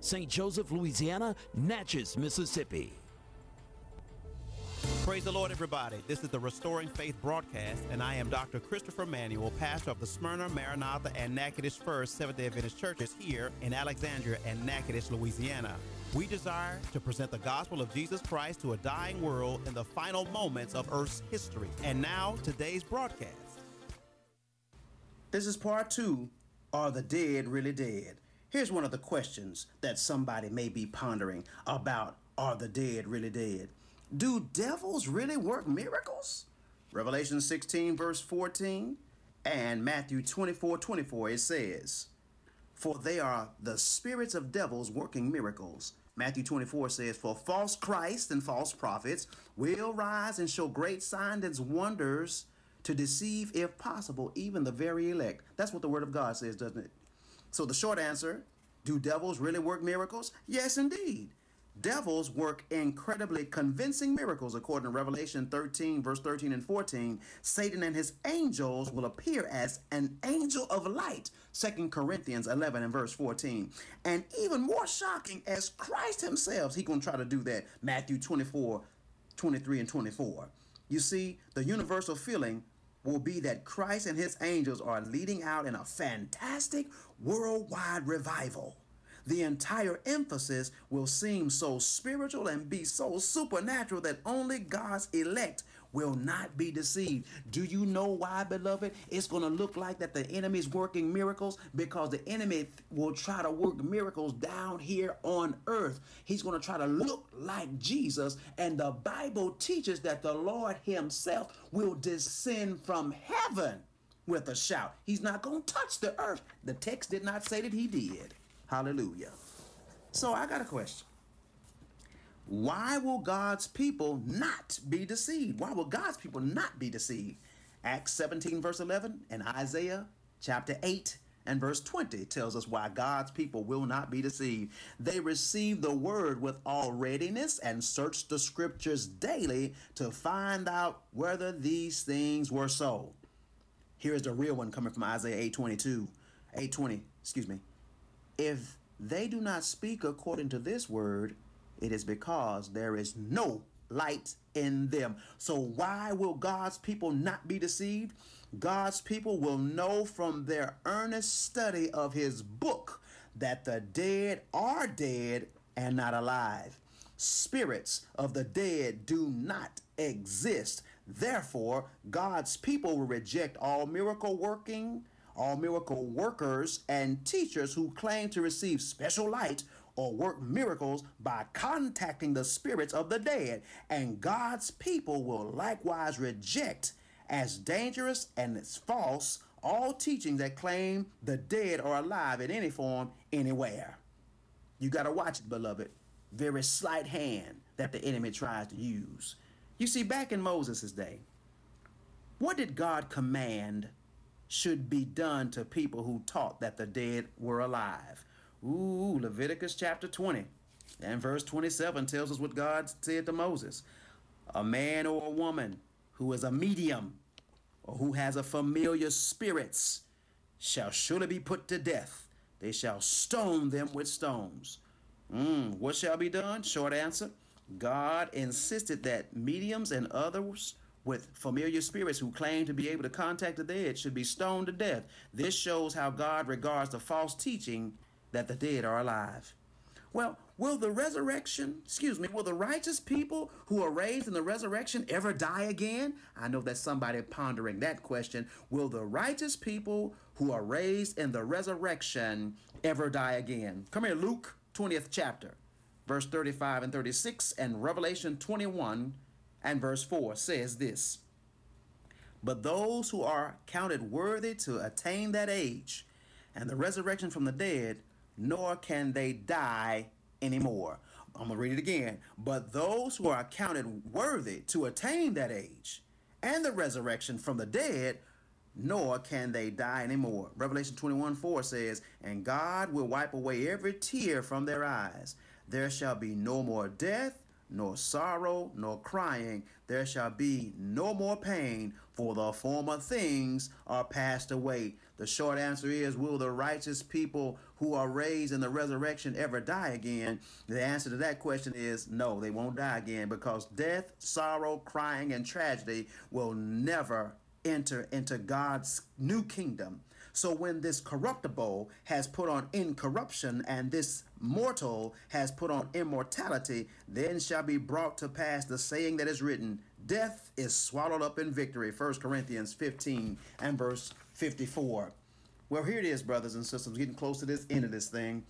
St. Joseph, Louisiana, Natchez, Mississippi. Praise the Lord, everybody. This is the Restoring Faith broadcast, and I am Dr. Christopher Manuel, pastor of the Smyrna, Maranatha, and Natchitoches First Seventh day Adventist churches here in Alexandria and Natchitoches, Louisiana. We desire to present the gospel of Jesus Christ to a dying world in the final moments of Earth's history. And now, today's broadcast. This is part two Are the Dead Really Dead? Here's one of the questions that somebody may be pondering about Are the Dead Really Dead? Do devils really work miracles? Revelation 16, verse 14, and Matthew 24, 24, it says, For they are the spirits of devils working miracles. Matthew 24 says, For false Christ and false prophets will rise and show great signs and wonders to deceive, if possible, even the very elect. That's what the Word of God says, doesn't it? So the short answer do devils really work miracles? Yes, indeed. Devils work incredibly convincing miracles according to Revelation 13, verse 13 and 14. Satan and his angels will appear as an angel of light, 2 Corinthians 11 and verse 14. And even more shocking, as Christ himself, he going to try to do that, Matthew 24, 23 and 24. You see, the universal feeling will be that Christ and his angels are leading out in a fantastic worldwide revival. The entire emphasis will seem so spiritual and be so supernatural that only God's elect will not be deceived. Do you know why, beloved? It's going to look like that the enemy is working miracles because the enemy will try to work miracles down here on earth. He's going to try to look like Jesus, and the Bible teaches that the Lord Himself will descend from heaven with a shout. He's not going to touch the earth. The text did not say that He did. Hallelujah. So I got a question. Why will God's people not be deceived? Why will God's people not be deceived? Acts 17, verse 11, and Isaiah chapter 8 and verse 20 tells us why God's people will not be deceived. They receive the word with all readiness and search the scriptures daily to find out whether these things were so. Here's the real one coming from Isaiah 822, 820, excuse me. If they do not speak according to this word, it is because there is no light in them. So, why will God's people not be deceived? God's people will know from their earnest study of his book that the dead are dead and not alive. Spirits of the dead do not exist. Therefore, God's people will reject all miracle working, all miracle workers and teachers who claim to receive special light or work miracles by contacting the spirits of the dead. And God's people will likewise reject as dangerous and as false all teachings that claim the dead are alive in any form, anywhere. You got to watch it, beloved. Very sleight hand that the enemy tries to use. You see, back in Moses' day, what did God command should be done to people who taught that the dead were alive. Ooh, Leviticus chapter 20 and verse 27 tells us what God said to Moses. A man or a woman who is a medium or who has a familiar spirits shall surely be put to death. They shall stone them with stones. Mm, what shall be done? Short answer. God insisted that mediums and others with familiar spirits who claim to be able to contact the dead should be stoned to death. This shows how God regards the false teaching that the dead are alive. Well, will the resurrection, excuse me, will the righteous people who are raised in the resurrection ever die again? I know that somebody pondering that question. Will the righteous people who are raised in the resurrection ever die again? Come here, Luke 20th chapter, verse 35 and 36, and Revelation 21 and verse 4 says this But those who are counted worthy to attain that age and the resurrection from the dead, nor can they die anymore. I'm going to read it again. But those who are counted worthy to attain that age and the resurrection from the dead, nor can they die anymore. Revelation 21 4 says, And God will wipe away every tear from their eyes. There shall be no more death nor sorrow, nor crying. There shall be no more pain, for the former things are passed away. The short answer is Will the righteous people who are raised in the resurrection ever die again? The answer to that question is no, they won't die again because death, sorrow, crying, and tragedy will never enter into God's new kingdom. So when this corruptible has put on incorruption and this mortal has put on immortality, then shall be brought to pass the saying that is written, death is swallowed up in victory. 1 Corinthians 15 and verse 54. Well, here it is, brothers and sisters, getting close to this end of this thing.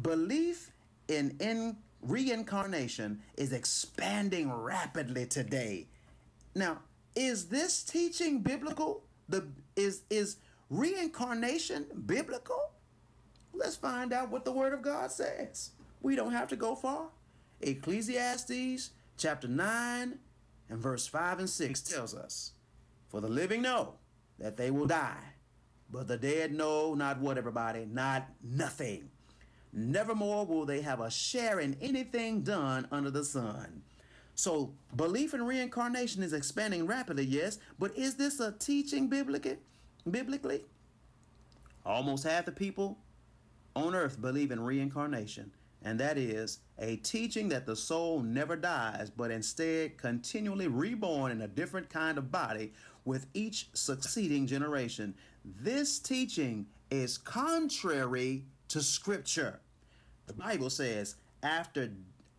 Belief in, in reincarnation is expanding rapidly today. Now, is this teaching biblical? The is is reincarnation biblical? Let's find out what the word of God says. We don't have to go far. Ecclesiastes chapter 9 and verse 5 and 6 tells us, For the living know that they will die, but the dead know not what, everybody, not nothing. Nevermore will they have a share in anything done under the sun. So belief in reincarnation is expanding rapidly, yes, but is this a teaching biblically? Biblically, almost half the people on earth believe in reincarnation, and that is a teaching that the soul never dies, but instead continually reborn in a different kind of body with each succeeding generation. This teaching is contrary to Scripture. The Bible says, after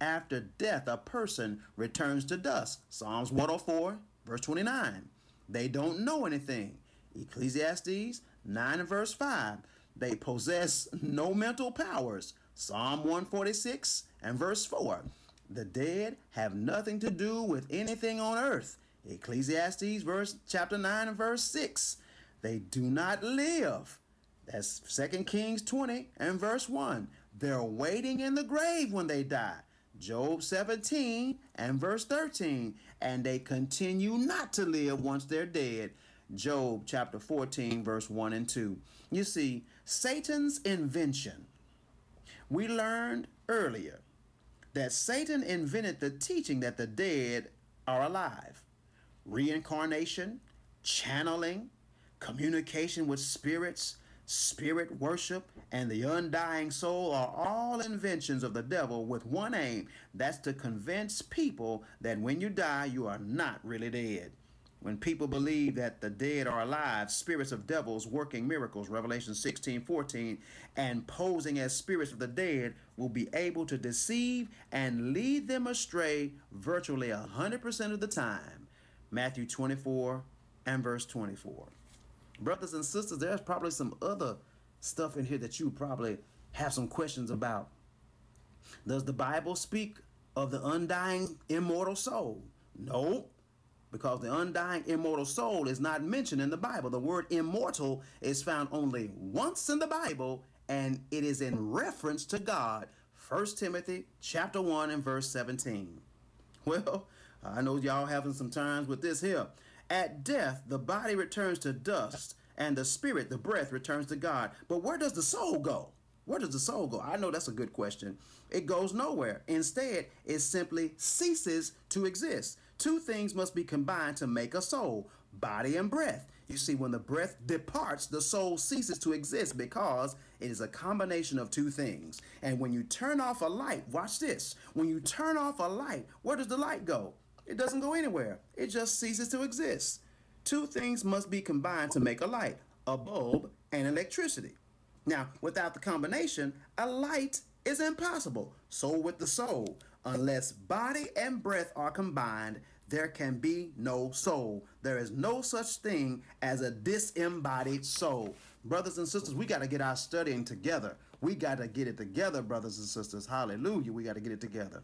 after death, a person returns to dust. Psalms 104, verse 29. They don't know anything. Ecclesiastes 9 and verse 5. They possess no mental powers. Psalm 146 and verse 4. The dead have nothing to do with anything on earth. Ecclesiastes verse chapter 9 and verse 6. They do not live. That's 2 Kings 20 and verse 1. They're waiting in the grave when they die. Job 17 and verse 13. And they continue not to live once they're dead. Job chapter 14, verse 1 and 2. You see, Satan's invention. We learned earlier that Satan invented the teaching that the dead are alive. Reincarnation, channeling, communication with spirits, spirit worship, and the undying soul are all inventions of the devil with one aim that's to convince people that when you die, you are not really dead. When people believe that the dead are alive, spirits of devils working miracles, Revelation 16 14, and posing as spirits of the dead will be able to deceive and lead them astray virtually 100% of the time. Matthew 24 and verse 24. Brothers and sisters, there's probably some other stuff in here that you probably have some questions about. Does the Bible speak of the undying immortal soul? No because the undying immortal soul is not mentioned in the Bible. The word immortal is found only once in the Bible and it is in reference to God. 1 Timothy chapter 1 and verse 17. Well, I know y'all having some times with this here. At death, the body returns to dust and the spirit, the breath, returns to God. But where does the soul go? Where does the soul go? I know that's a good question. It goes nowhere. Instead, it simply ceases to exist. Two things must be combined to make a soul body and breath. You see, when the breath departs, the soul ceases to exist because it is a combination of two things. And when you turn off a light, watch this. When you turn off a light, where does the light go? It doesn't go anywhere, it just ceases to exist. Two things must be combined to make a light a bulb and electricity. Now, without the combination, a light is impossible. So with the soul. Unless body and breath are combined, there can be no soul. There is no such thing as a disembodied soul. Brothers and sisters, we got to get our studying together. We got to get it together, brothers and sisters. Hallelujah. We got to get it together.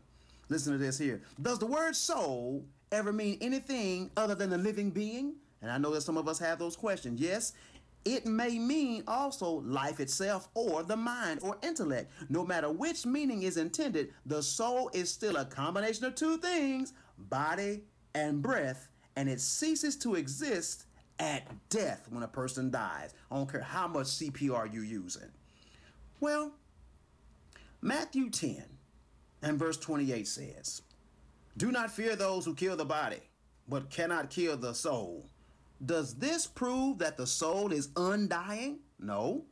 Listen to this here. Does the word soul ever mean anything other than a living being? And I know that some of us have those questions. Yes, it may mean also life itself or the mind or intellect. No matter which meaning is intended, the soul is still a combination of two things body and breath, and it ceases to exist at death when a person dies. I don't care how much CPR you're using. Well, Matthew 10 and verse 28 says, Do not fear those who kill the body, but cannot kill the soul does this prove that the soul is undying? No.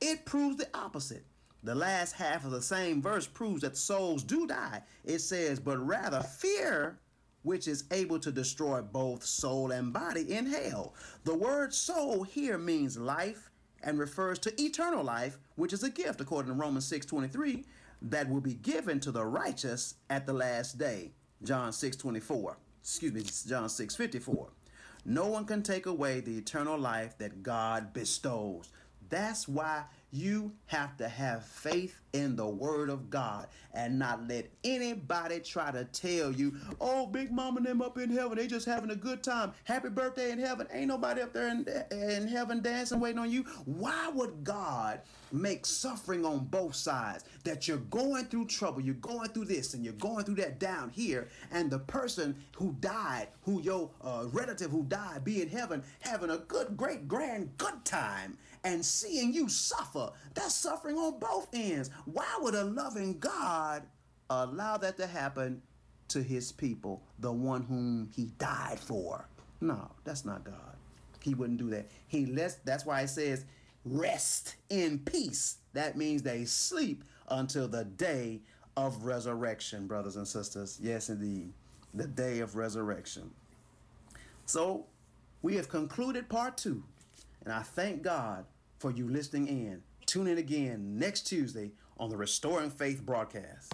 It proves the opposite. The last half of the same verse proves that souls do die. It says, but rather fear, which is able to destroy both soul and body in hell. The word soul here means life and refers to eternal life, which is a gift, according to Romans 6:23, that will be given to the righteous at the last day. John 6:24. Excuse me, John 6:54. No one can take away the eternal life that God bestows. That's why you have to have faith in the word of God and not let anybody try to tell you, oh, Big Mama and them up in heaven, they just having a good time. Happy birthday in heaven. Ain't nobody up there in, in heaven dancing, waiting on you. Why would God make suffering on both sides? That you're going through trouble, you're going through this, and you're going through that down here, and the person who died, who your uh, relative who died, be in heaven, having a good, great, grand, good time, and seeing you suffer. That's suffering on both ends. Why would a loving God allow that to happen to his people, the one whom he died for? No, that's not God. He wouldn't do that. He lets that's why it says rest in peace. That means they sleep until the day of resurrection, brothers and sisters. Yes, indeed. The day of resurrection. So we have concluded part two. And I thank God for you listening in. Tune in again next Tuesday on the Restoring Faith broadcast.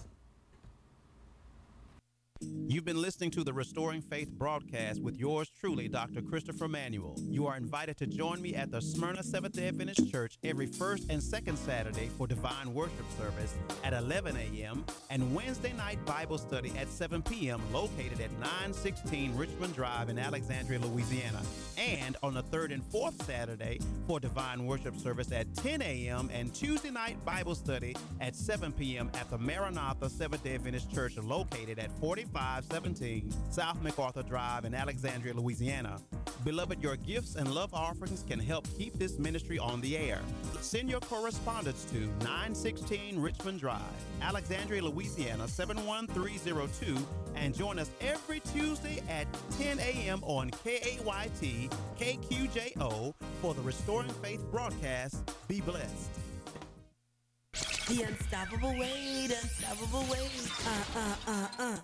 You've been listening to the Restoring Faith broadcast with yours truly, Dr. Christopher Manuel. You are invited to join me at the Smyrna Seventh day Adventist Church every first and second Saturday for divine worship service at 11 a.m. and Wednesday night Bible study at 7 p.m. located at 916 Richmond Drive in Alexandria, Louisiana. And on the third and fourth Saturday for divine worship service at 10 a.m. and Tuesday night Bible study at 7 p.m. at the Maranatha Seventh day Adventist Church located at 40 517 South MacArthur Drive in Alexandria, Louisiana. Beloved, your gifts and love offerings can help keep this ministry on the air. Send your correspondence to 916 Richmond Drive, Alexandria, Louisiana 71302, and join us every Tuesday at 10 a.m. on KAYT KQJO for the Restoring Faith broadcast. Be blessed. The unstoppable weight, unstoppable weight. Uh, uh, uh, uh.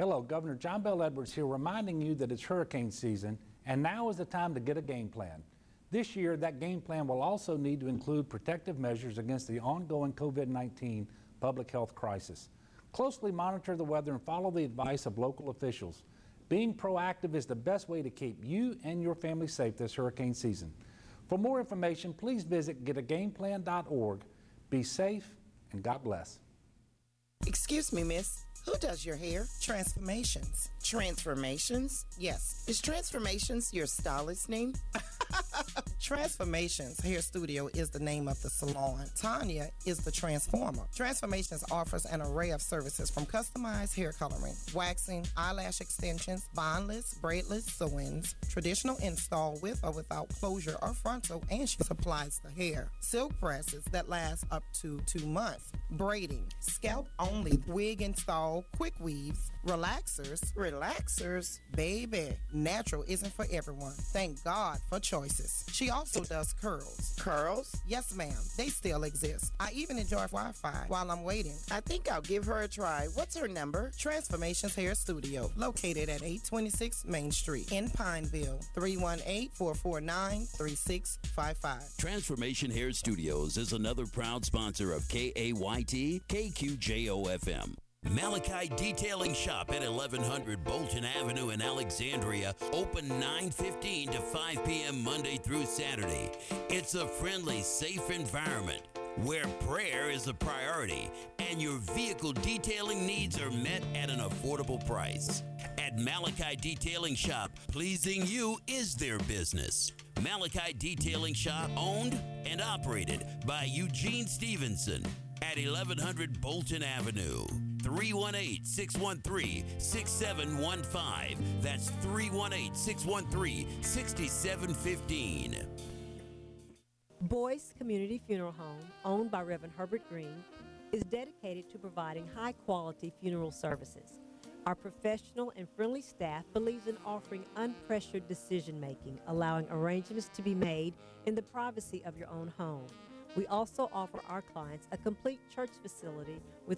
Hello, Governor John Bell Edwards here reminding you that it's hurricane season and now is the time to get a game plan. This year, that game plan will also need to include protective measures against the ongoing COVID 19 public health crisis. Closely monitor the weather and follow the advice of local officials. Being proactive is the best way to keep you and your family safe this hurricane season. For more information, please visit getagameplan.org. Be safe and God bless. Excuse me, miss. Who does your hair? Transformations. Transformations? Yes. Is Transformations your stylist name? Transformations Hair Studio is the name of the salon. Tanya is the transformer. Transformations offers an array of services from customized hair coloring, waxing, eyelash extensions, bondless, braidless sew-ins, traditional install with or without closure or frontal, and she supplies the hair. Silk presses that last up to two months. Braiding, scalp only, wig install, quick weaves, relaxers, relaxers, baby. Natural isn't for everyone. Thank God for choices. She also does curls. Curls? Yes, ma'am. They still exist. I even enjoy Wi Fi while I'm waiting. I think I'll give her a try. What's her number? Transformations Hair Studio, located at 826 Main Street in Pineville. 318 449 3655. Transformation Hair Studios is another proud sponsor of KAYT KQJO FM. Malachi Detailing Shop at 1100 Bolton Avenue in Alexandria, open 9:15 to 5 p.m. Monday through Saturday. It's a friendly, safe environment where prayer is a priority and your vehicle detailing needs are met at an affordable price. At Malachi Detailing Shop, pleasing you is their business. Malachi Detailing Shop owned and operated by Eugene Stevenson at 1100 Bolton Avenue. 318 613 6715. That's 318 613 6715. Boyce Community Funeral Home, owned by Reverend Herbert Green, is dedicated to providing high quality funeral services. Our professional and friendly staff believes in offering unpressured decision making, allowing arrangements to be made in the privacy of your own home. We also offer our clients a complete church facility with